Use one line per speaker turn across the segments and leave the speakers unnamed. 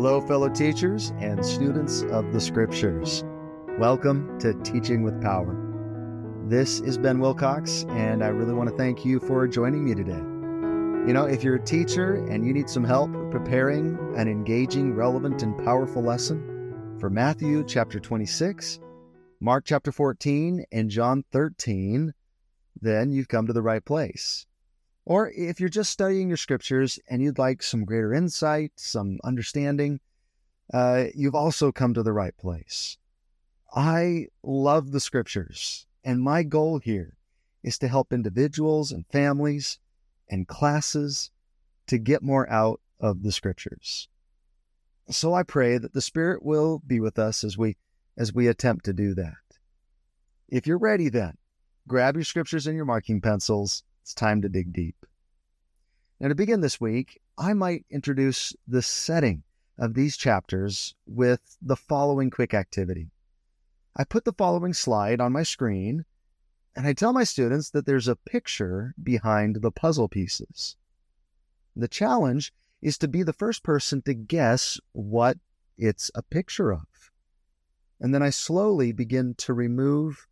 Hello, fellow teachers and students of the scriptures. Welcome to Teaching with Power. This is Ben Wilcox, and I really want to thank you for joining me today. You know, if you're a teacher and you need some help preparing an engaging, relevant, and powerful lesson for Matthew chapter 26, Mark chapter 14, and John 13, then you've come to the right place. Or if you're just studying your scriptures and you'd like some greater insight, some understanding, uh, you've also come to the right place. I love the scriptures, and my goal here is to help individuals and families and classes to get more out of the scriptures. So I pray that the Spirit will be with us as we as we attempt to do that. If you're ready then, grab your scriptures and your marking pencils it's time to dig deep. Now, to begin this week, I might introduce the setting of these chapters with the following quick activity. I put the following slide on my screen, and I tell my students that there's a picture behind the puzzle pieces. The challenge is to be the first person to guess what it's a picture of. And then I slowly begin to remove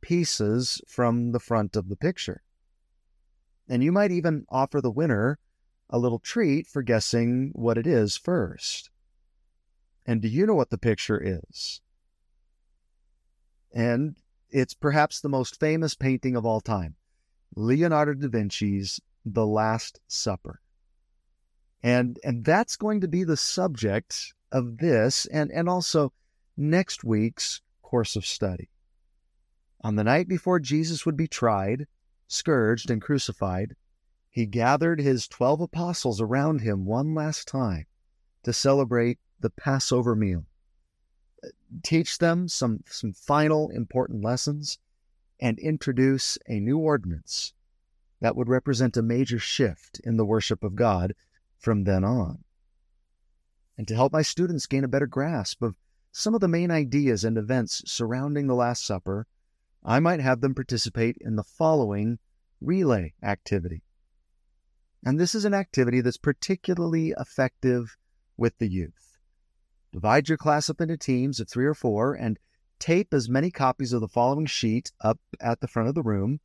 pieces from the front of the picture. And you might even offer the winner a little treat for guessing what it is first. And do you know what the picture is? And it's perhaps the most famous painting of all time Leonardo da Vinci's The Last Supper. And, and that's going to be the subject of this and, and also next week's course of study. On the night before Jesus would be tried, scourged, and crucified, he gathered his twelve apostles around him one last time to celebrate the Passover meal, teach them some, some final important lessons, and introduce a new ordinance that would represent a major shift in the worship of God from then on. And to help my students gain a better grasp of some of the main ideas and events surrounding the Last Supper, I might have them participate in the following relay activity. And this is an activity that's particularly effective with the youth. Divide your class up into teams of three or four and tape as many copies of the following sheet up at the front of the room,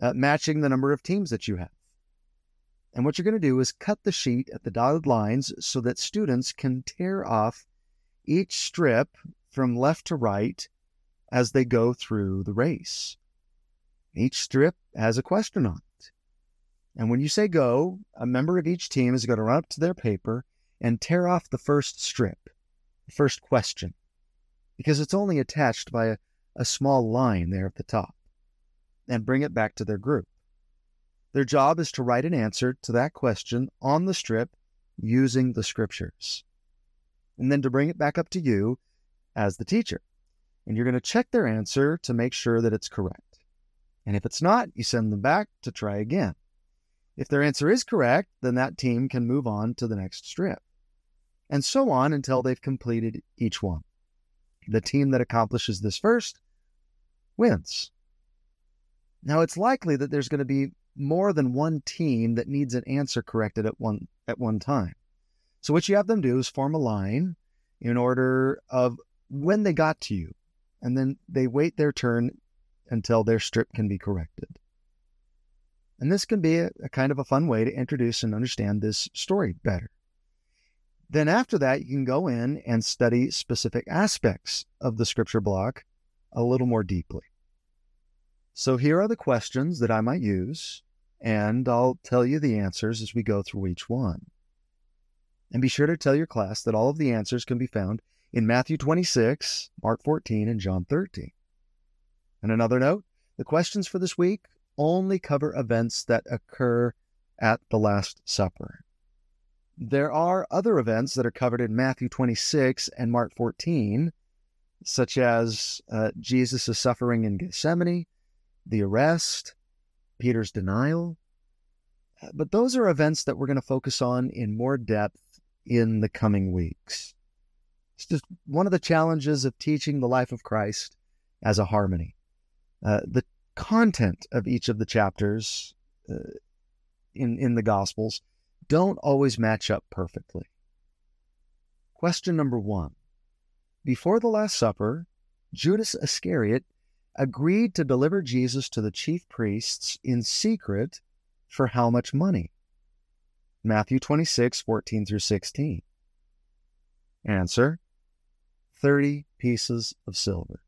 uh, matching the number of teams that you have. And what you're going to do is cut the sheet at the dotted lines so that students can tear off each strip from left to right as they go through the race. Each strip has a question on it. And when you say go, a member of each team is going to run up to their paper and tear off the first strip, the first question, because it's only attached by a, a small line there at the top, and bring it back to their group. Their job is to write an answer to that question on the strip using the scriptures, and then to bring it back up to you as the teacher. And you're going to check their answer to make sure that it's correct. And if it's not, you send them back to try again. If their answer is correct, then that team can move on to the next strip. And so on until they've completed each one. The team that accomplishes this first wins. Now, it's likely that there's going to be more than one team that needs an answer corrected at one at one time. So what you have them do is form a line in order of when they got to you, and then they wait their turn until their strip can be corrected. And this can be a, a, kind of a fun way to introduce and understand this story better. Then, after that, you can go in and study specific aspects of the scripture block a little more deeply. So, here are the questions that I might use, and I'll tell you the answers as we go through each one. And be sure to tell your class that all of the answers can be found in Matthew 26, Mark 14, and John 13. And another note the questions for this week only cover events that occur at the Last Supper. There are other events that are covered in Matthew 26 and Mark 14, such as uh, Jesus' suffering in Gethsemane, the arrest, Peter's denial. But those are events that we're going to focus on in more depth in the coming weeks. It's just one of the challenges of teaching the life of Christ as a harmony. Uh, the content of each of the chapters uh, in in the Gospels don't always match up perfectly. Question number one Before the Last Supper, Judas Iscariot agreed to deliver Jesus to the chief priests in secret for how much money? Matthew 26, 14 through 16. Answer 30 pieces of silver.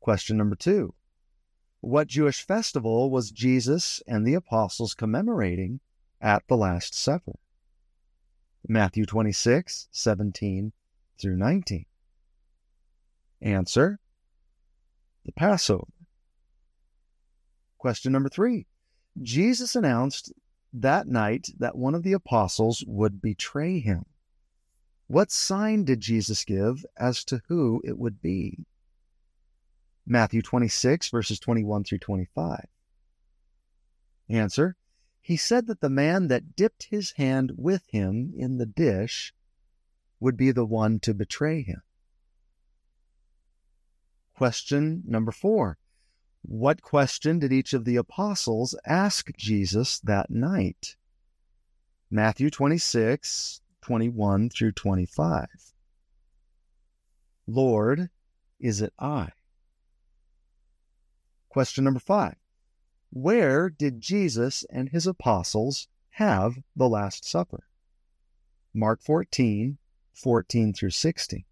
Question number two What Jewish festival was Jesus and the apostles commemorating at the Last Supper? Matthew 26, 17 through 19. Answer the Passover. Question number three Jesus announced that night that one of the apostles would betray him. What sign did Jesus give as to who it would be? Matthew 26, verses 21 through 25. Answer He said that the man that dipped his hand with him in the dish would be the one to betray him. Question number four What question did each of the apostles ask Jesus that night? Matthew 26, 21 through 25. Lord, is it I? Question number five Where did Jesus and his apostles have the Last Supper? Mark 14, 14 through 16.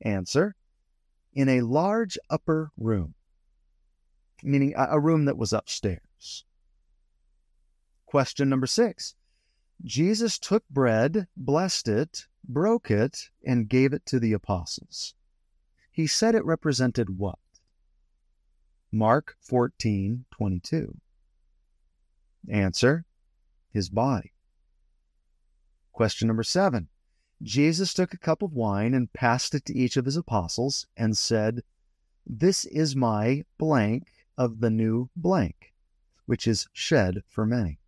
Answer in a large upper room, meaning a room that was upstairs. Question number six Jesus took bread, blessed it, broke it, and gave it to the apostles. He said it represented what? Mark 14, 22. Answer, his body. Question number seven. Jesus took a cup of wine and passed it to each of his apostles and said, This is my blank of the new blank, which is shed for many.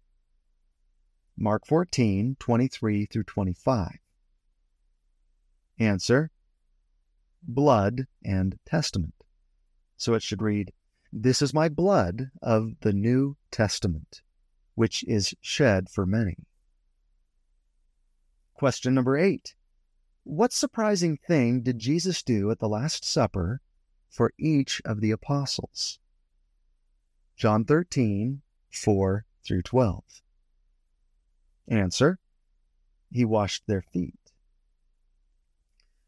Mark 14, 23 through 25. Answer Blood and Testament. So it should read, This is my blood of the New Testament, which is shed for many. Question number eight What surprising thing did Jesus do at the Last Supper for each of the apostles? John 13, 4 through 12. Answer He washed their feet.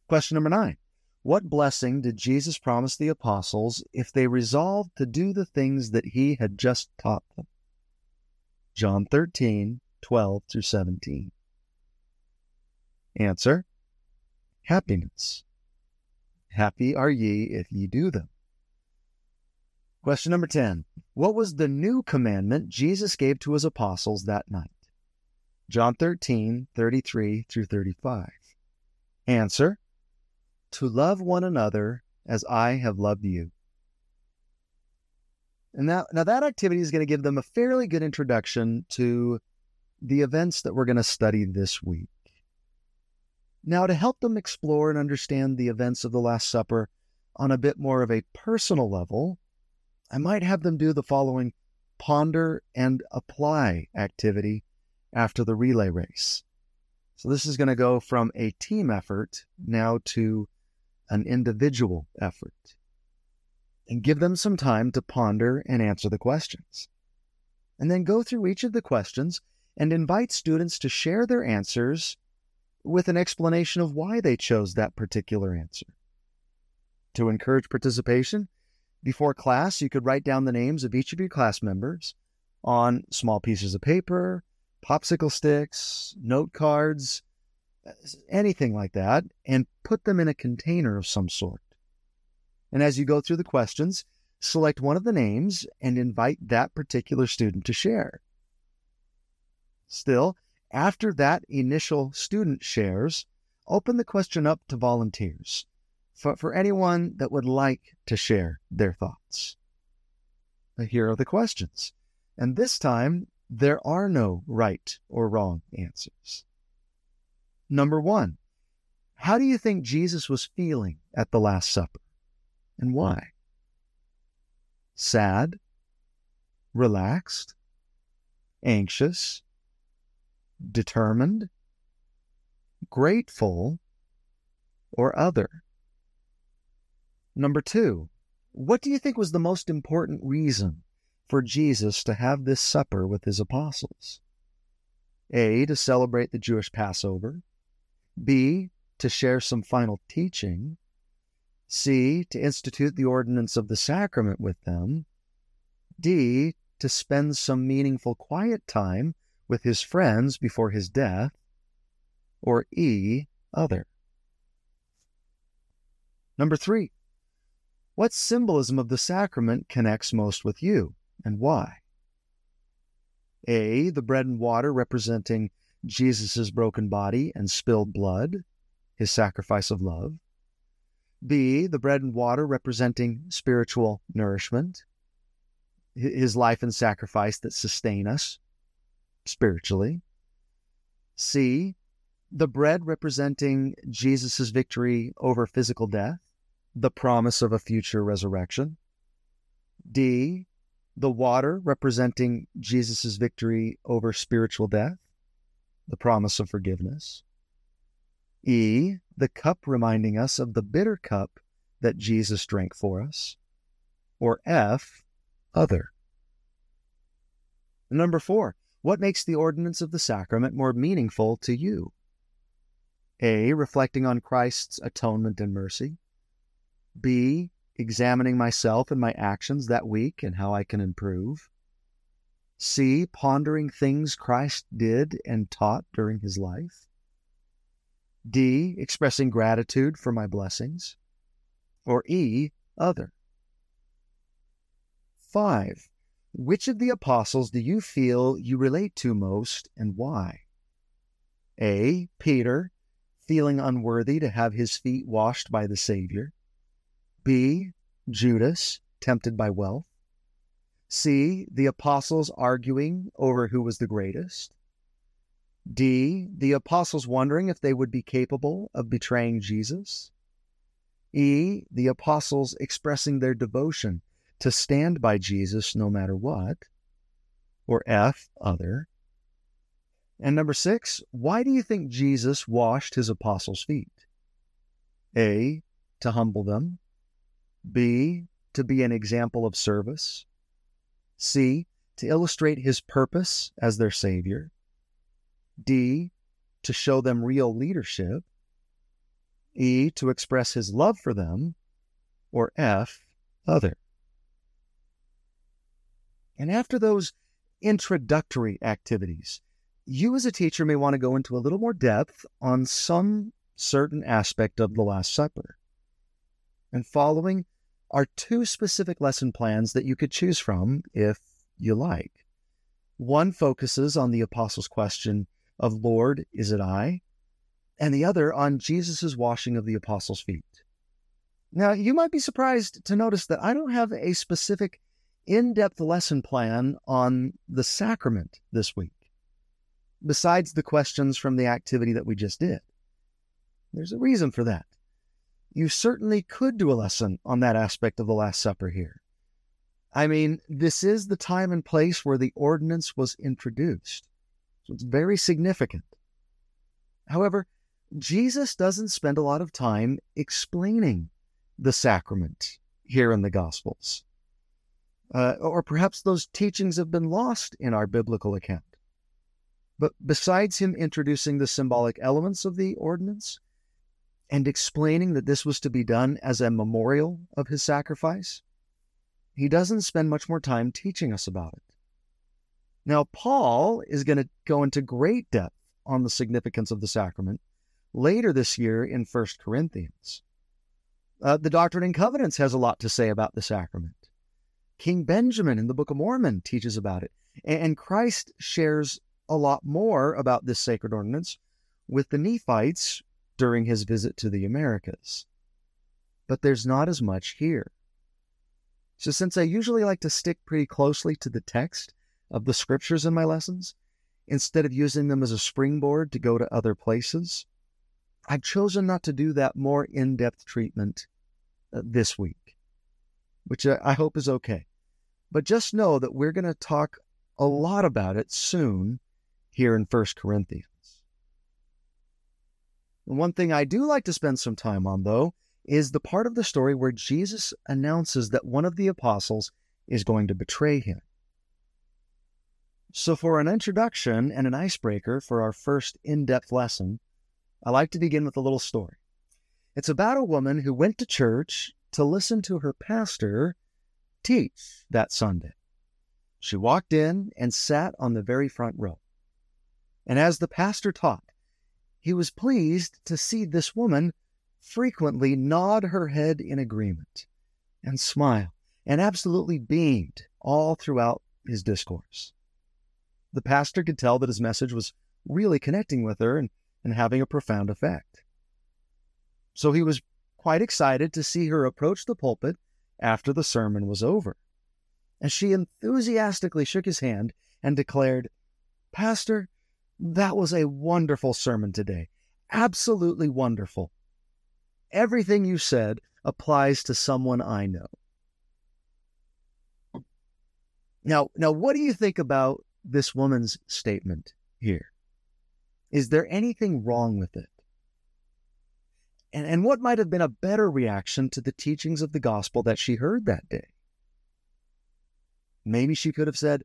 Question number nine What blessing did Jesus promise the apostles if they resolved to do the things that he had just taught them? John 13, 12 through 17. Answer Happiness. Happy are ye if ye do them. Question number 10. What was the new commandment Jesus gave to his apostles that night? John 13, 33 through 35. Answer To love one another as I have loved you. And now, now that activity is going to give them a fairly good introduction to the events that we're going to study this week. Now, to help them explore and understand the events of the Last Supper on a bit more of a personal level, I might have them do the following ponder and apply activity after the relay race. So, this is going to go from a team effort now to an individual effort. And give them some time to ponder and answer the questions. And then go through each of the questions and invite students to share their answers with an explanation of why they chose that particular answer. To encourage participation, before class, you could write down the names of each of your class members on small pieces of paper, popsicle sticks, note cards, uh, anything like that, and put them in a container of some sort. And as you go through the questions, select one of the names and invite that particular student to share. Still, after that initial student shares, open the question up to volunteers for, for anyone that would like to share their thoughts. Here are the questions. And this time, there are no right or wrong answers. Number one, how do you think Jesus was feeling at the Last Supper and why? Sad, relaxed, anxious, determined, grateful, or other? Number two, what do you think was the most important reason for Jesus to have this supper with his apostles? A, to celebrate the Jewish Passover. B, to share some final teaching. C, to institute the ordinance of the sacrament with them. D, to spend some meaningful quiet time with his friends before his death. Or E, other. Number three, what symbolism of the sacrament connects most with you and why? A, the bread and water representing Jesus' broken body and spilled blood, his sacrifice of love. B, the bread and water representing spiritual nourishment, his life and sacrifice that sustain us spiritually. C, the bread representing Jesus' victory over physical death, the promise of a future resurrection. D, the water representing Jesus' victory over spiritual death, the promise of forgiveness. E, the cup reminding us of the bitter cup that Jesus drank for us. Or F, other. Number four, what makes the ordinance of the sacrament more meaningful to you? A, reflecting on Christ's atonement and mercy. B, examining myself and my actions that week and how I can improve. C, pondering things Christ did and taught during his life. D, expressing gratitude for my blessings. Or E, other. 5. Which of the apostles do you feel you relate to most and why? A. Peter, feeling unworthy to have his feet washed by the Savior. B. Judas, tempted by wealth. C. The apostles arguing over who was the greatest. D. The apostles wondering if they would be capable of betraying Jesus. E. The apostles expressing their devotion to stand by Jesus no matter what. Or F. Other. And number six, why do you think Jesus washed his apostles' feet? A. To humble them. B. To be an example of service. C. To illustrate his purpose as their Savior. D. To show them real leadership. E. To express his love for them. Or F. Other. And after those introductory activities, you as a teacher may want to go into a little more depth on some certain aspect of the Last Supper. And following are two specific lesson plans that you could choose from if you like. One focuses on the apostles' question of Lord, is it I? And the other on Jesus' washing of the apostles' feet. Now, you might be surprised to notice that I don't have a specific in depth lesson plan on the sacrament this week, besides the questions from the activity that we just did. There's a reason for that you certainly could do a lesson on that aspect of the Last Supper here. I mean, this is the time and place where the ordinance was introduced. So it's very significant. However, Jesus doesn't spend a lot of time explaining the sacrament here in the Gospels. Uh, or perhaps those teachings have been lost in our biblical account. But besides him introducing the symbolic elements of the ordinance, and explaining that this was to be done as a memorial of his sacrifice, he doesn't spend much more time teaching us about it. Now, Paul is going to go into great depth on the significance of the sacrament later this year in 1 Corinthians. Uh, the Doctrine and Covenants has a lot to say about the sacrament. King Benjamin in the Book of Mormon teaches about it. And Christ shares a lot more about this sacred ordinance with the Nephites during his visit to the Americas. But there's not as much here. So, since I usually like to stick pretty closely to the text of the scriptures in my lessons, instead of using them as a springboard to go to other places, I've chosen not to do that more in depth treatment uh, this week, which I, I hope is okay. But just know that we're going to talk a lot about it soon here in First Corinthians. One thing I do like to spend some time on, though, is the part of the story where Jesus announces that one of the apostles is going to betray him. So, for an introduction and an icebreaker for our first in depth lesson, I like to begin with a little story. It's about a woman who went to church to listen to her pastor teach that Sunday. She walked in and sat on the very front row. And as the pastor taught, he was pleased to see this woman frequently nod her head in agreement and smile and absolutely beamed all throughout his discourse. The pastor could tell that his message was really connecting with her and, and having a profound effect. So he was quite excited to see her approach the pulpit after the sermon was over. And she enthusiastically shook his hand and declared, Pastor, that was a wonderful sermon today. Absolutely wonderful. Everything you said applies to someone I know. Now, now what do you think about this woman's statement here? Is there anything wrong with it? And, and what might have been a better reaction to the teachings of the gospel that she heard that day? Maybe she could have said,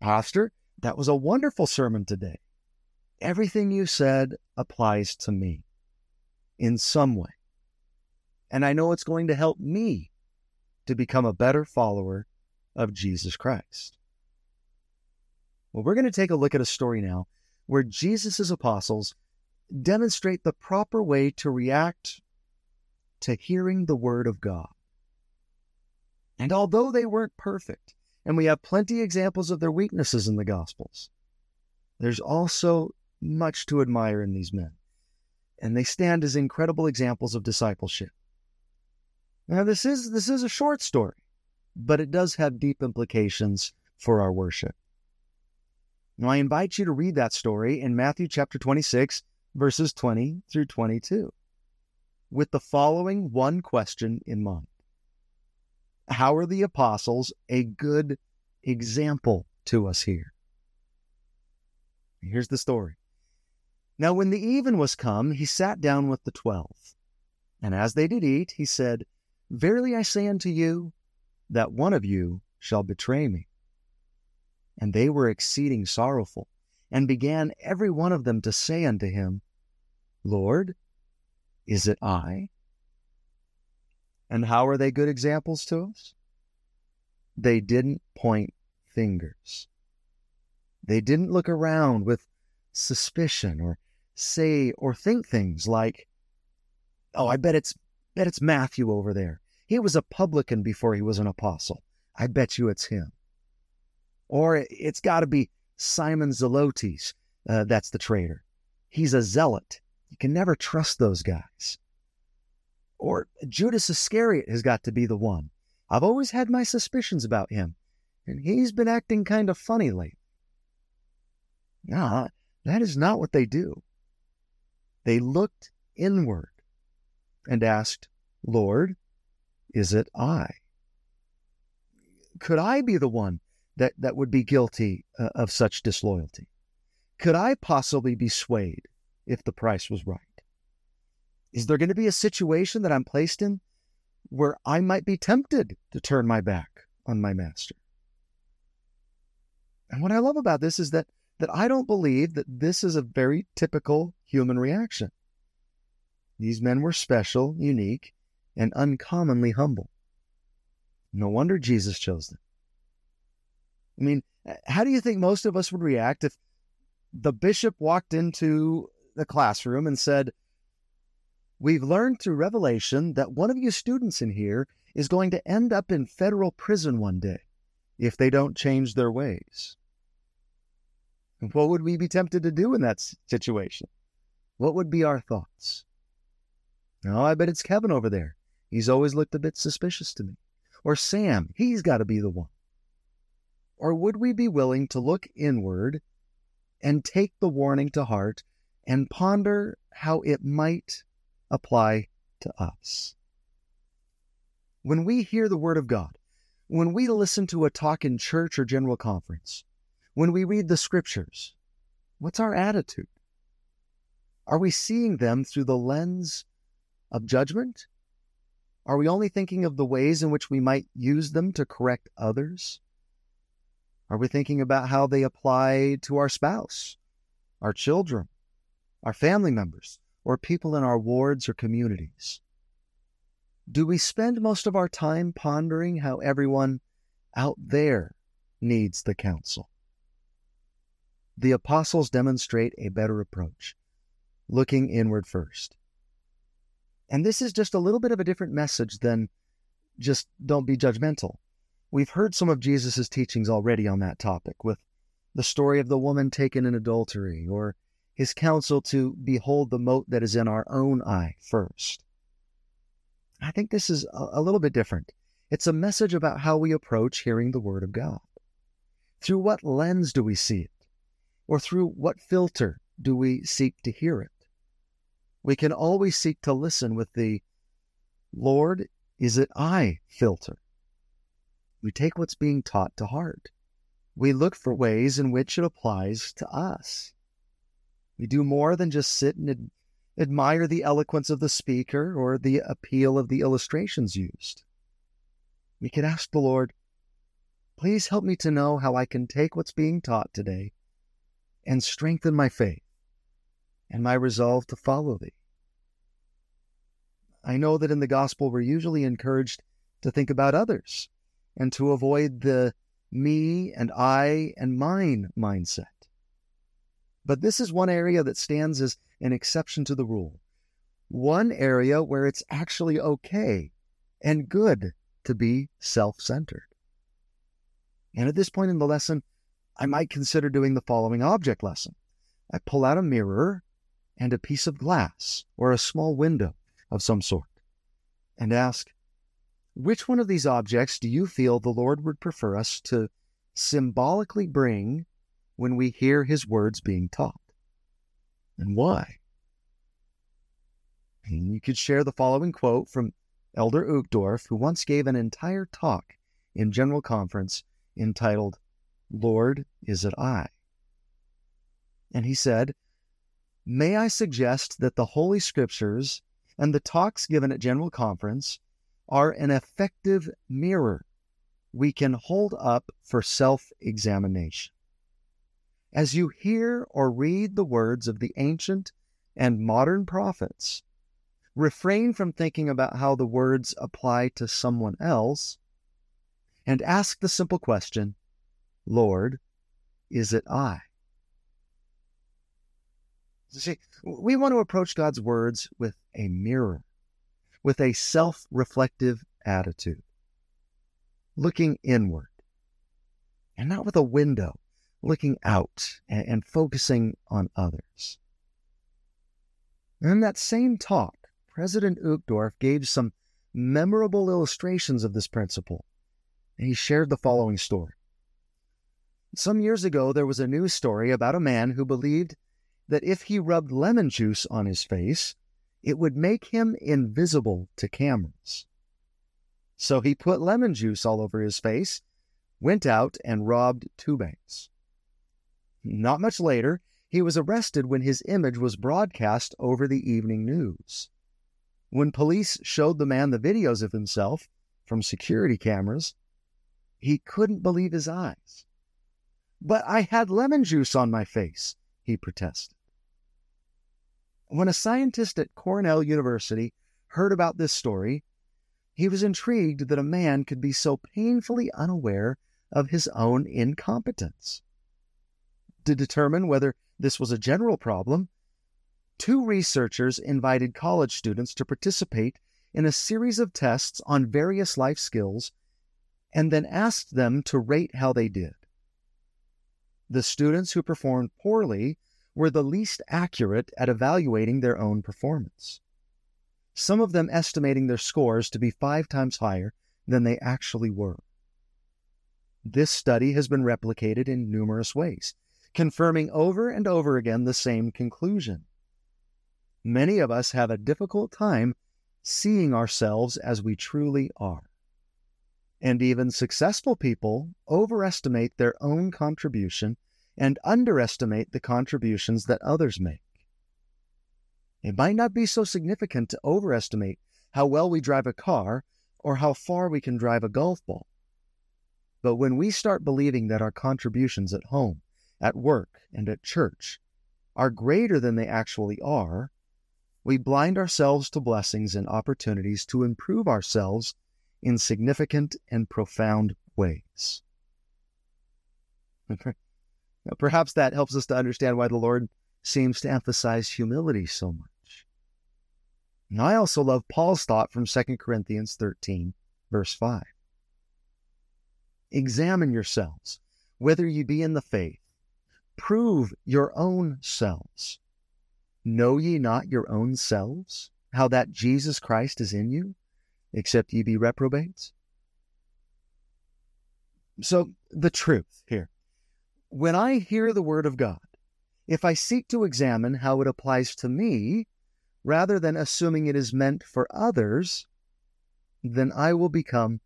Pastor, that was a wonderful sermon today. Everything you said applies to me in some way. And I know it's going to help me to become a better follower of Jesus Christ. Well, we're going to take a look at a story now where Jesus' apostles demonstrate the proper way to react to hearing the word of God. And although they weren't perfect, and we have plenty examples of their weaknesses in the Gospels, there's also much to admire in these men, and they stand as incredible examples of discipleship. Now, this is this is a short story, but it does have deep implications for our worship. Now, I invite you to read that story in Matthew chapter 26, verses 20 through 22, with the following one question in mind How are the apostles a good example to us here? Here's the story. Now, when the even was come, he sat down with the twelve. And as they did eat, he said, Verily I say unto you, that one of you shall betray me. And they were exceeding sorrowful, and began every one of them to say unto him, Lord, is it I? And how are they good examples to us? They didn't point fingers. They didn't look around with suspicion or say or think things like, "Oh, I bet it's bet it's Matthew over there. He was a publican before he was an apostle. I bet you it's him." Or it's got to be Simon Zelotes. Uh, that's the traitor. He's a zealot. You can never trust those guys. Or Judas Iscariot has got to be the one. I've always had my suspicions about him, and he's been acting kind of funny lately. Nah, that is not what they do. They looked inward and asked, Lord, is it I? Could I be the one that, that would be guilty uh, of such disloyalty? Could I possibly be swayed if the price was right? Is there going to be a situation that I'm placed in where I might be tempted to turn my back on my master? And what I love about this is that that I don't believe that this is a very typical human reaction. These men were special, unique, and uncommonly humble. No wonder Jesus chose them. I mean, how do you think most of us would react if the bishop walked into the classroom and said, We've learned through revelation that one of you students in here is going to end up in federal prison one day if they don't change their ways. What would we be tempted to do in that situation? What would be our thoughts? Oh, I bet it's Kevin over there. He's always looked a bit suspicious to me. Or Sam, he's got to be the one. Or would we be willing to look inward and take the warning to heart and ponder how it might apply to us? When we hear the Word of God, when we listen to a talk in church or general conference, when we read the scriptures, what's our attitude? Are we seeing them through the lens of judgment? Are we only thinking of the ways in which we might use them to correct others? Are we thinking about how they apply to our spouse, our children, our family members, or people in our wards or communities? Do we spend most of our time pondering how everyone out there needs the counsel? The apostles demonstrate a better approach, looking inward first. And this is just a little bit of a different message than just don't be judgmental. We've heard some of Jesus' teachings already on that topic with the story of the woman taken in adultery or his counsel to behold the mote that is in our own eye first. I think this is a, little bit different. It's a message about how we approach hearing the Word of God. Through what lens do we see it? Or through what filter do we seek to hear it? We can always seek to listen with the Lord, is it I filter? We take what's being taught to heart. We look for ways in which it applies to us. We do more than just sit and ad- admire the eloquence of the speaker or the appeal of the illustrations used. We can ask the Lord, please help me to know how I can take what's being taught today and strengthen my faith and my resolve to follow thee. I know that in the gospel we're usually encouraged to think about others and to avoid the me and I and mine mindset. But this is one area that stands as an exception to the rule. One area where it's actually okay and good to be self centered. And at this point in the lesson, I might consider doing the following object lesson. I pull out a mirror and a piece of glass or a small window of some sort and ask, which one of these objects do you feel the Lord would prefer us to symbolically bring when we hear his words being taught? And why? And you could share the following quote from Elder Uchtdorf, who once gave an entire talk in General Conference entitled, Lord, is it I? And he said, May I suggest that the Holy Scriptures and the talks given at General Conference are an effective mirror we can hold up for self examination. As you hear or read the words of the ancient and modern prophets, refrain from thinking about how the words apply to someone else and ask the simple question Lord, is it I? See, we want to approach God's words with a mirror with a self reflective attitude, looking inward, and not with a window, looking out and, and focusing on others. And in that same talk, President Uchtdorf gave some memorable illustrations of this principle, and he shared the following story. Some years ago, there was a news story about a man who believed that if he rubbed lemon juice on his face, it would make him invisible to cameras. So he put lemon juice all over his face, went out and robbed two banks. Not much later, he was arrested when his image was broadcast over the evening news. When police showed the man the videos of himself from security cameras, he couldn't believe his eyes. But I had lemon juice on my face, he protested. When a scientist at Cornell University heard about this story, he was intrigued that a man could be so painfully unaware of his own incompetence. To determine whether this was a general problem, two researchers invited college students to participate in a series of tests on various life skills and then asked them to rate how they did. The students who performed poorly were the least accurate at evaluating their own performance. Some of them estimating their scores to be five times higher than they actually were. This study has been replicated in numerous ways, confirming over and over again the same conclusion. Many of us have a difficult time seeing ourselves as we truly are. And even successful people overestimate their own contribution and underestimate the contributions that others make. It might not be so significant to overestimate how well we drive a car or how far we can drive a golf ball. But when we start believing that our contributions at home, at work, and at church are greater than they actually are, we blind ourselves to blessings and opportunities to improve ourselves in significant and profound ways. Perhaps that helps us to understand why the Lord seems to emphasize humility so much. And I also love Paul's thought from 2 Corinthians 13, verse 5. Examine yourselves, whether you be in the faith. Prove your own selves. Know ye not your own selves, how that Jesus Christ is in you, except ye be reprobates? So, the truth here. When I hear the word of God, if I seek to examine how it applies to me, rather than assuming it is meant for others, then I will become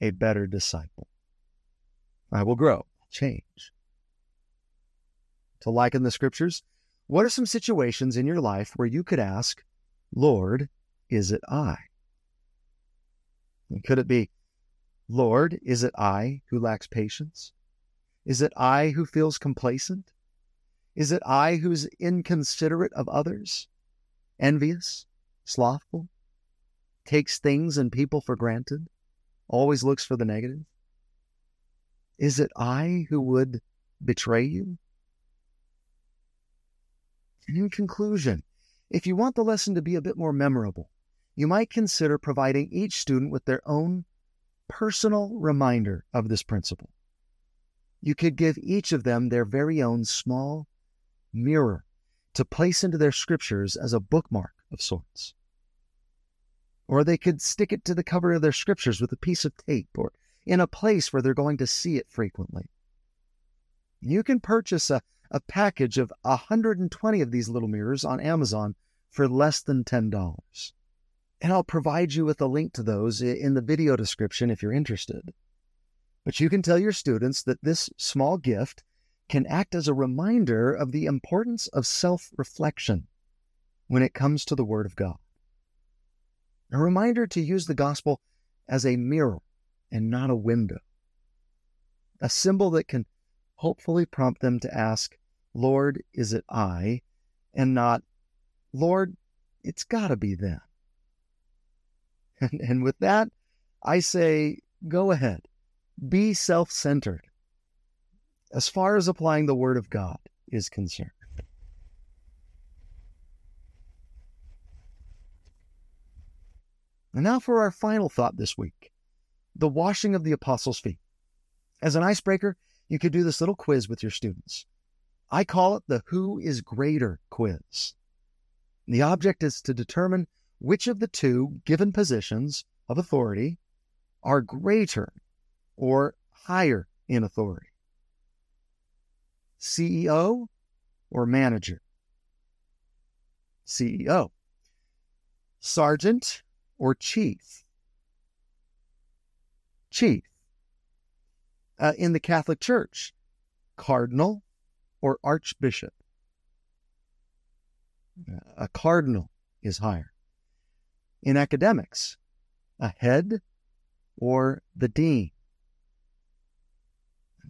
a better disciple. I will grow, change. To liken the scriptures, what are some situations in your life where you could ask, Lord, is it I? And could it be, Lord, is it I who lacks patience? Is it I who feels complacent? Is it I who's inconsiderate of others, envious, slothful, takes things and people for granted, always looks for the negative? Is it I who would betray you? In conclusion, if you want the lesson to be a bit more memorable, you might consider providing each student with their own personal reminder of this principle. You could give each of them their very own small mirror to place into their scriptures as a bookmark of sorts. Or they could stick it to the cover of their scriptures with a piece of tape or in a place where they're going to see it frequently. You can purchase a, a package of 120 of these little mirrors on Amazon for less than $10. And I'll provide you with a link to those in the video description if you're interested. But you can tell your students that this small gift can act as a reminder of the importance of self reflection when it comes to the Word of God. A reminder to use the gospel as a mirror and not a window. A symbol that can hopefully prompt them to ask, Lord, is it I? And not, Lord, it's got to be them. And, and with that, I say, go ahead, be self centered as far as applying the Word of God is concerned. And now for our final thought this week the washing of the apostles' feet. As an icebreaker, you could do this little quiz with your students. I call it the Who is Greater quiz. The object is to determine which of the two given positions of authority are greater or higher in authority. CEO or manager? CEO. Sergeant or chief? Chief. Uh, in the Catholic Church, cardinal or archbishop? A cardinal is higher. In academics, a head or the dean?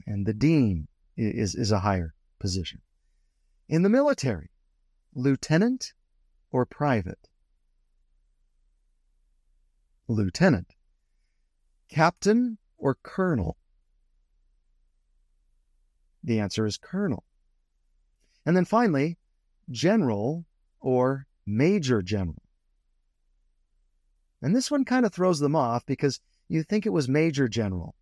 And the dean is, is a higher position. In the military, lieutenant or private? Lieutenant. Captain or colonel? The answer is colonel. And then finally, general or major general. And this one kind of throws them off because you think it was major general,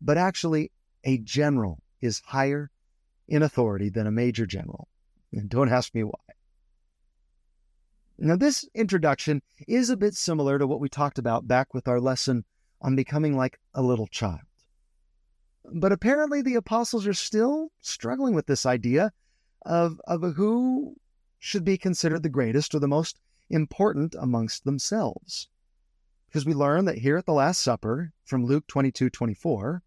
but actually a general is higher in authority than a major general. And don't ask me why. Now, this introduction is a bit similar to what we talked about back with our lesson on becoming like a little child. But apparently, the apostles are still struggling with this idea of, of who should be considered the greatest or the most important amongst themselves. Because we learn that here at the Last Supper from Luke 22 24,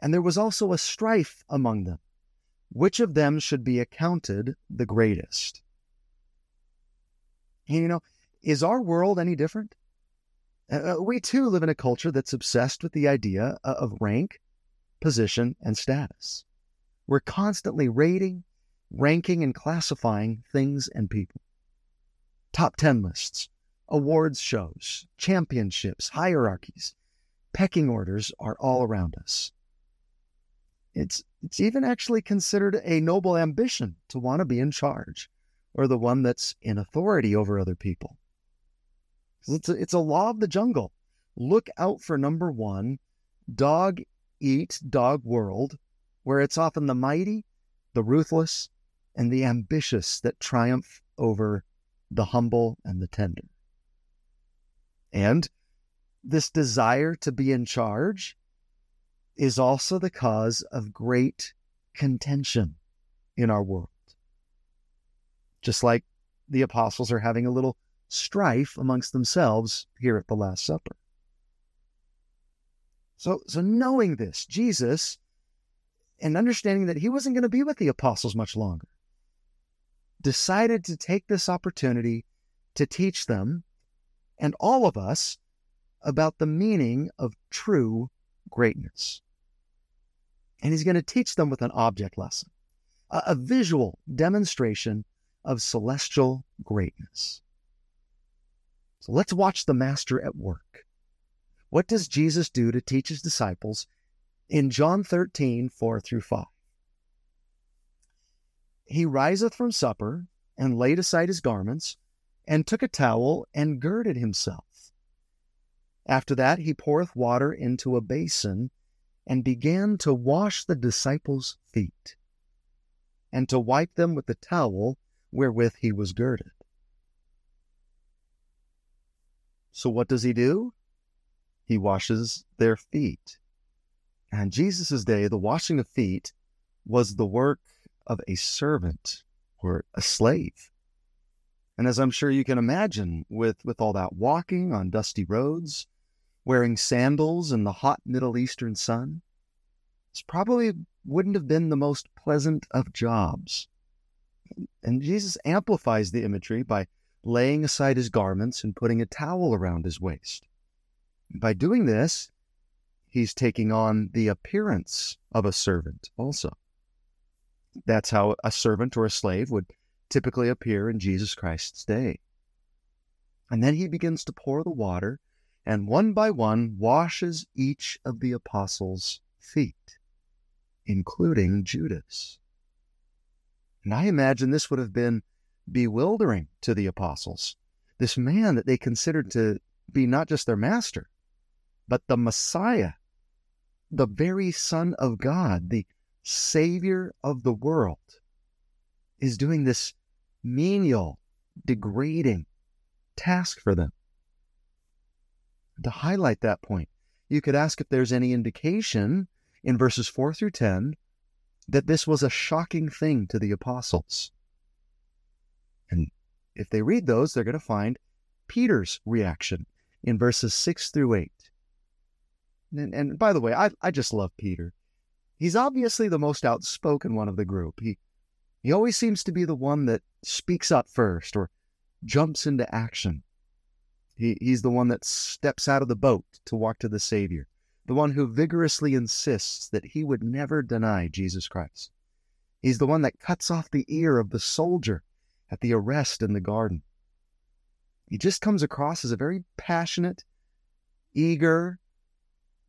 and there was also a strife among them, which of them should be accounted the greatest. And, you know, is our world any different? Uh, uh, we too live in a culture that's obsessed with the idea of rank, position, and status. We're constantly rating, ranking, and classifying things and people. Top 10 lists, awards shows, championships, hierarchies, pecking orders are all around us. It's, it's even actually considered a noble ambition to want to be in charge or the one that's in authority over other people. It's a, it's a law of the jungle. Look out for number one, dog eat dog world, where it's often the mighty, the ruthless, and the ambitious that triumph over the humble and the tender. And this desire to be in charge is also the cause of great contention in our world. Just like the apostles are having a little strife amongst themselves here at the Last Supper. So, so knowing this, Jesus, and understanding that he wasn't going to be with the apostles much longer, decided to take this opportunity to teach them and all of us about the meaning of true greatness. And he's going to teach them with an object lesson, a, a visual demonstration of celestial greatness. So let's watch the Master at work. What does Jesus do to teach his disciples in John 13, 4 through 5? He riseth from supper and laid aside his garments and took a towel and girded himself. After that, he poureth water into a basin and began to wash the disciples' feet and to wipe them with the towel wherewith he was girded. So what does he do? He washes their feet. And Jesus' day, the washing of feet was the work of a servant or a slave. And as I'm sure you can imagine, with, with all that walking on dusty roads, wearing sandals in the hot Middle Eastern sun, this probably wouldn't have been the most pleasant of jobs. And Jesus amplifies the imagery by laying aside his garments and putting a towel around his waist. By doing this, he's taking on the appearance of a servant also. That's how a servant or a slave would typically appear in Jesus Christ's day. And then he begins to pour the water and one by one washes each of the apostles' feet, including Judas. And I imagine this would have been bewildering to the apostles. This man that they considered to be not just their master, but the Messiah, the very Son of God, the Savior of the world, is doing this menial, degrading task for them. To highlight that point, you could ask if there's any indication in verses 4 through 10 that this was a shocking thing to the apostles. And if they read those, they're going to find Peter's reaction in verses 6 through 8. And, and by the way, I, I just love Peter. He's obviously the most outspoken one of the group. He, he always seems to be the one that speaks up first or jumps into action. He, he's the one that steps out of the boat to walk to the Savior, the one who vigorously insists that he would never deny Jesus Christ. He's the one that cuts off the ear of the soldier at the arrest in the garden. He just comes across as a very passionate, eager,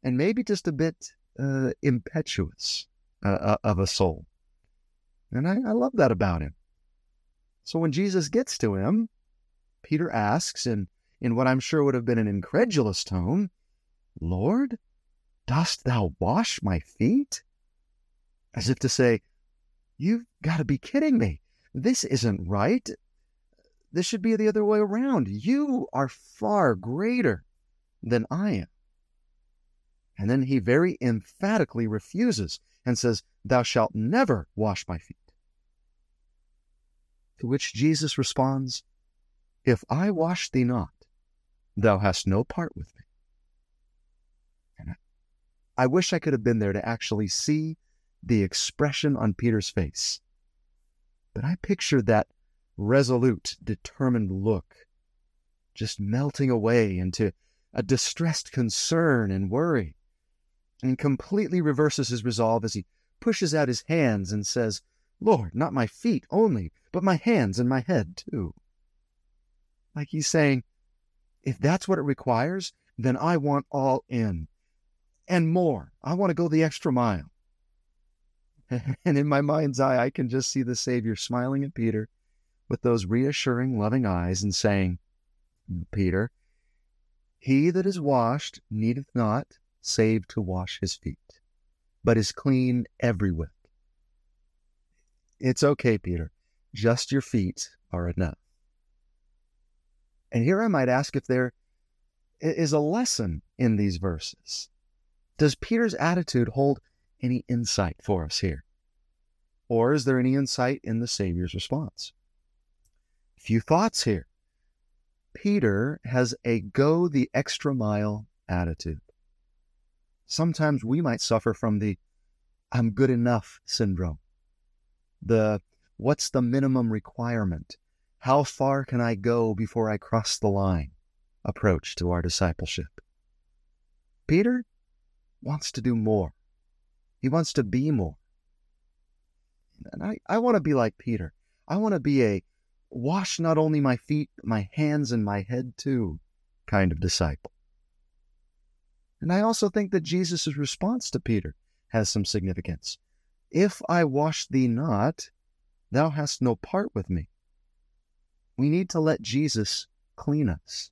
and maybe just a bit uh, impetuous uh, uh, of a soul. And I, I love that about him. So when Jesus gets to him, Peter asks, in, in what I'm sure would have been an incredulous tone, Lord, dost thou wash my feet? As if to say, You've got to be kidding me. This isn't right. This should be the other way around. You are far greater than I am. And then he very emphatically refuses and says, Thou shalt never wash my feet. To which Jesus responds, If I wash thee not, thou hast no part with me. And I wish I could have been there to actually see the expression on Peter's face but I picture that resolute, determined look just melting away into a distressed concern and worry, and completely reverses his resolve as he pushes out his hands and says, Lord, not my feet only, but my hands and my head too. Like he's saying, if that's what it requires, then I want all in and more. I want to go the extra mile. and in my mind's eye, I can just see the Savior smiling at Peter with those reassuring, loving eyes and saying, Peter, he that is washed needeth not save to wash his feet, but is clean every. It's okay, Peter. Just your feet are enough. And here I might ask if there is a lesson in these verses. Does Peter's attitude hold any insight for us here? Or is there any insight in the Savior's response? A few thoughts here. Peter has a go the extra mile attitude. Sometimes we might suffer from the I'm good enough syndrome. The what's the minimum requirement? How far can I go before I cross the line? approach to our discipleship. Peter wants to do more. He wants to be more. And I, I want to be like Peter. I want to be a wash not only my feet, my hands, and my head too kind of disciple. And I also think that Jesus' response to Peter has some significance. If I wash thee not, thou hast no part with me. We need to let Jesus clean us.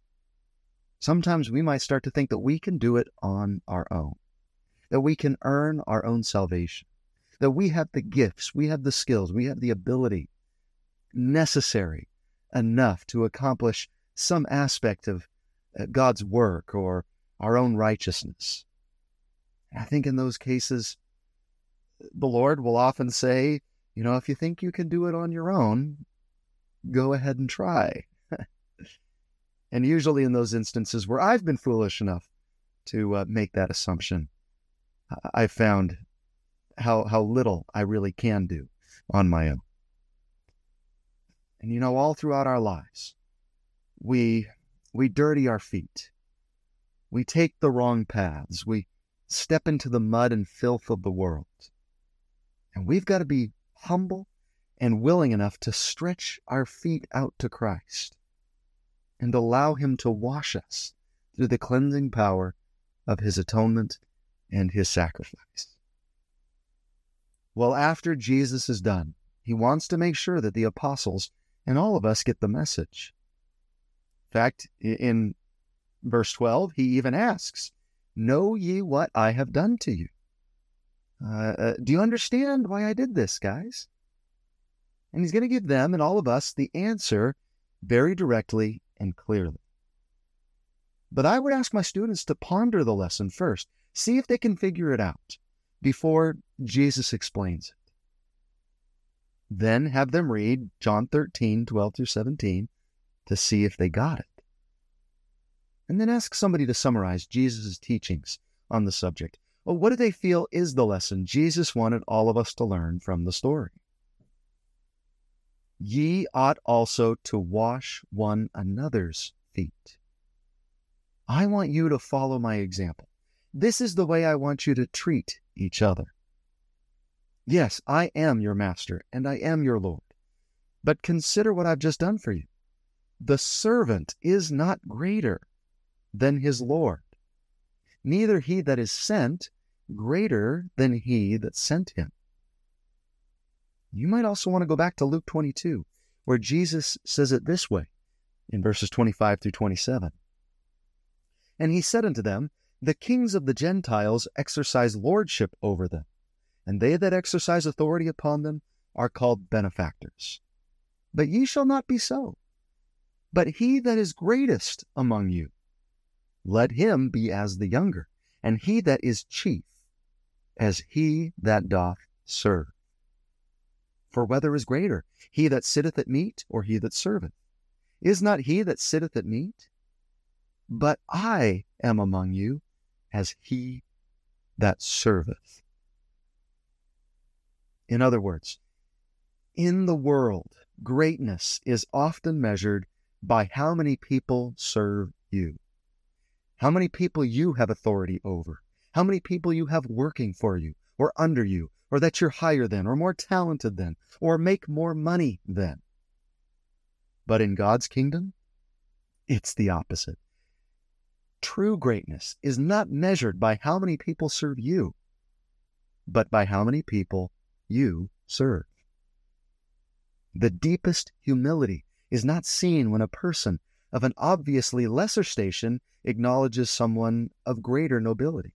Sometimes we might start to think that we can do it on our own, that we can earn our own salvation, that we have the gifts, we have the skills, we have the ability necessary enough to accomplish some aspect of uh, God's work or our own righteousness. I think in those cases, the Lord will often say, you know, if you think you can do it on your own, go ahead and try. And usually in those instances where I've been foolish enough to uh, make that assumption, I've found how, how little I really can do on my own. And you know, all throughout our lives, we, we dirty our feet. We take the wrong paths. We step into the mud and filth of the world. And we've got to be humble and willing enough to stretch our feet out to Christ and allow Him to wash us through the cleansing power of His atonement and His sacrifice. Well, after Jesus is done, He wants to make sure that the apostles and all of us get the message. In fact, in verse 12, He even asks, Know ye what I have done to you? Uh, uh, do you understand why I did this, guys? And he's going to give them and all of us the answer very directly and clearly. But I would ask my students to ponder the lesson first, see if they can figure it out before Jesus explains it. Then have them read John 13, 12 through 17 to see if they got it. And then ask somebody to summarize Jesus' teachings on the subject. Well, what do they feel is the lesson Jesus wanted all of us to learn from the story? Ye ought also to wash one another's feet. I want you to follow my example. This is the way I want you to treat each other. Yes, I am your master and I am your Lord. But consider what I've just done for you. The servant is not greater than his Lord, neither he that is sent greater than he that sent him. You might also want to go back to Luke 22, where Jesus says it this way in verses 25 through 27. And he said unto them, The kings of the Gentiles exercise lordship over them, and they that exercise authority upon them are called benefactors. But ye shall not be so. But he that is greatest among you, let him be as the younger, and he that is chief, as he that doth serve. For whether is greater, he that sitteth at meat or he that serveth? Is not he that sitteth at meat? But I am among you as he that serveth. In other words, in the world, greatness is often measured by how many people serve you, how many people you have authority over, how many people you have working for you or under you, or that you're higher than, or more talented than, or make more money than. But in God's kingdom, it's the opposite. True greatness is not measured by how many people serve you, but by how many people you serve. The deepest humility is not seen when a person of an obviously lesser station acknowledges someone of greater nobility.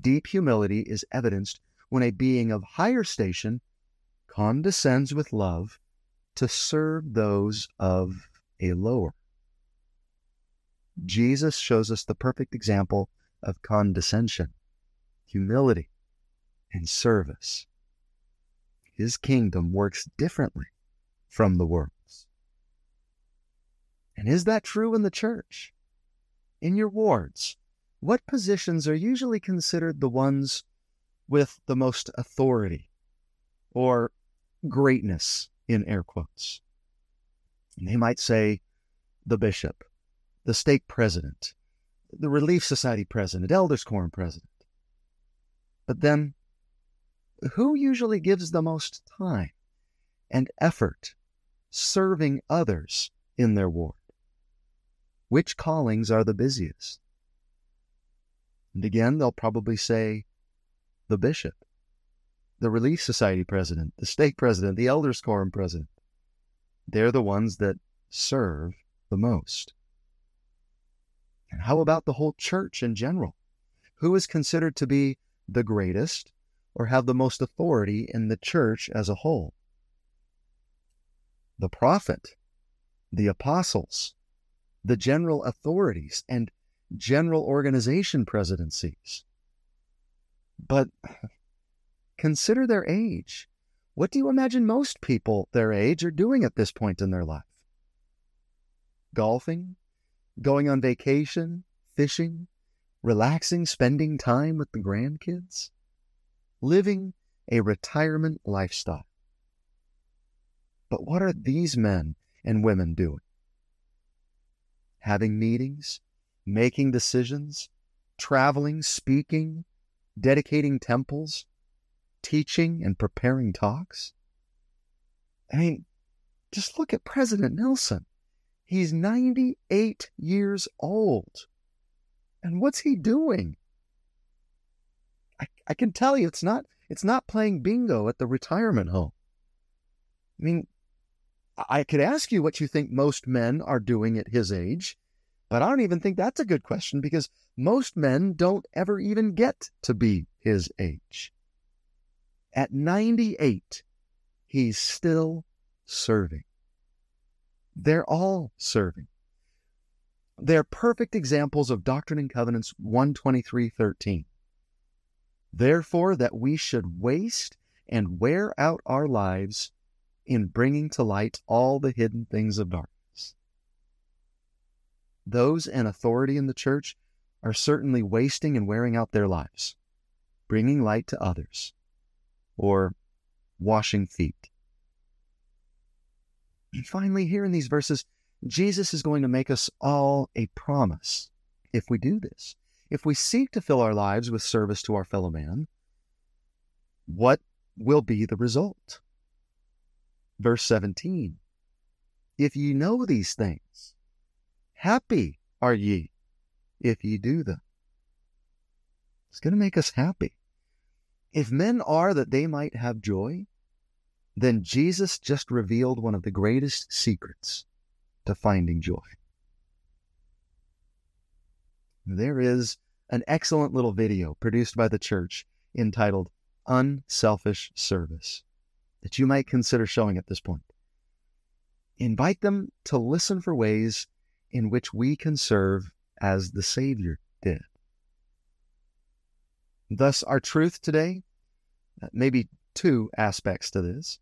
Deep humility is evidenced when a being of higher station condescends with love to serve those of a lower. Jesus shows us the perfect example of condescension, humility, and service. His kingdom works differently from the world's. And is that true in the church? In your wards, what positions are usually considered the ones with the most authority or greatness in air quotes? And they might say the bishop, the stake president, the Relief Society president, Elders Quorum president. But then, who usually gives the most time and effort serving others in their ward? Which callings are the busiest? And again, they'll probably say the bishop, the Relief Society president, the stake president, the Elders Quorum president. They're the ones that serve the most. And how about the whole church in general? Who is considered to be the greatest or have the most authority in the church as a whole? The prophet, the apostles, the general authorities, and general organization presidencies. But consider their age. What do you imagine most people their age are doing at this point in their life? Golfing, going on vacation, fishing, relaxing, spending time with the grandkids, living a retirement lifestyle. But what are these men and women doing? Having meetings, making decisions, traveling, speaking, dedicating temples, teaching and preparing talks? I mean, just look at President Nelson. He's 98 years old. And what's he doing? I, I can tell you it's not it's not playing bingo at the retirement home. I mean, I could ask you what you think most men are doing at his age, but I don't even think that's a good question because most men don't ever even get to be his age. At 98, he's still serving. They're all serving. They're perfect examples of Doctrine and Covenants 123.13. Therefore, that we should waste and wear out our lives in bringing to light all the hidden things of darkness. Those in authority in the church are certainly wasting and wearing out their lives, bringing light to others, or washing feet. And finally, here in these verses, Jesus is going to make us all a promise if we do this. If we seek to fill our lives with service to our fellow man, what will be the result? Verse 17 If ye know these things, happy are ye if ye do them. It's going to make us happy. If men are that they might have joy, then Jesus just revealed one of the greatest secrets to finding joy. There is an excellent little video produced by the church entitled Unselfish Service that you might consider showing at this point. Invite them to listen for ways in which we can serve as the Savior did. Thus, our truth today, uh, maybe two aspects to this.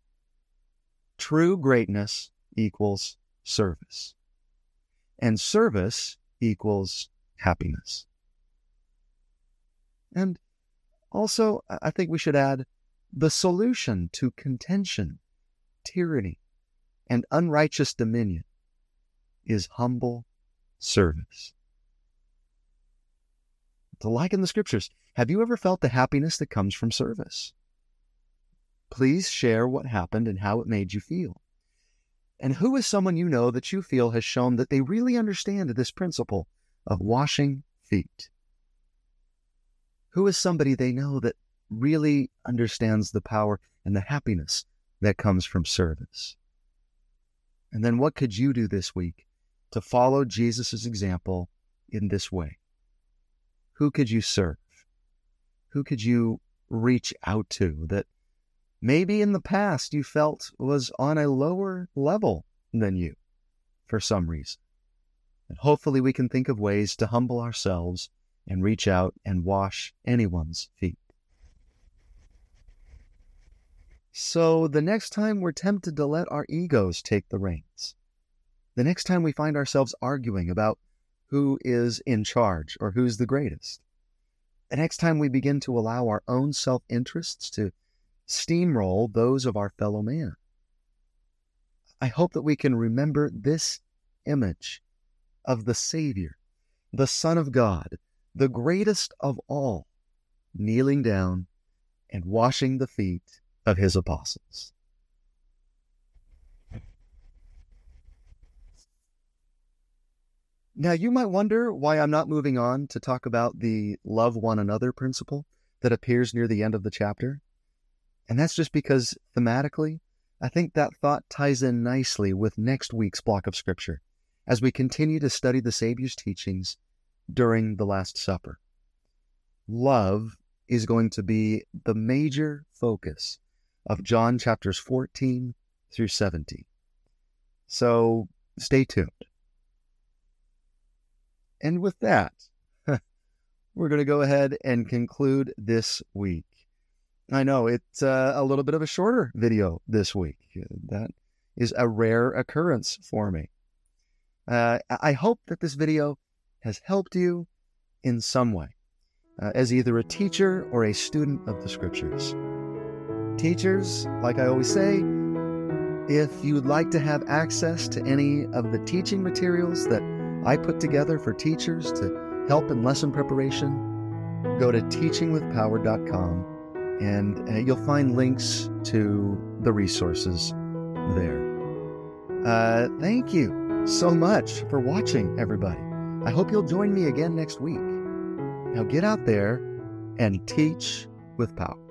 True greatness equals service, and service equals happiness. And also, I think we should add the solution to contention, tyranny, and unrighteous dominion is humble service. To like in the scriptures, have you ever felt the happiness that comes from service? Please share what happened and how it made you feel. And who is someone you know that you feel has shown that they really understand this principle of washing feet? Who is somebody they know that really understands the power and the happiness that comes from service? And then what could you do this week to follow Jesus' example in this way? Who could you serve? Who could you reach out to that maybe in the past you felt was on a lower level than you for some reason. And hopefully we can think of ways to humble ourselves and reach out and wash anyone's feet. So the next time we're tempted to let our egos take the reins, the next time we find ourselves arguing about who is in charge or who's the greatest, the next time we begin to allow our own self interests to steamroll those of our fellow man. I hope that we can remember this image of the Savior, the Son of God, the greatest of all, kneeling down and washing the feet of his apostles. Now, you might wonder why I'm not moving on to talk about the love one another principle that appears near the end of the chapter. And that's just because thematically, I think that thought ties in nicely with next week's block of scripture as we continue to study the Savior's teachings during the Last Supper. Love is going to be the major focus of John chapters 14 through 17. So stay tuned. And with that, we're going to go ahead and conclude this week. I know it's uh, a little bit of a shorter video this week. That is a rare occurrence for me. Uh, I hope that this video has helped you in some way uh, as either a teacher or a student of the scriptures. Teachers, like I always say, if you'd like to have access to any of the teaching materials that I put together for teachers to help in lesson preparation, go to teachingwithpower.com and uh, you'll find links to the resources there. Uh, thank you so much for watching, everybody. I hope you'll join me again next week. Now get out there and teach with power.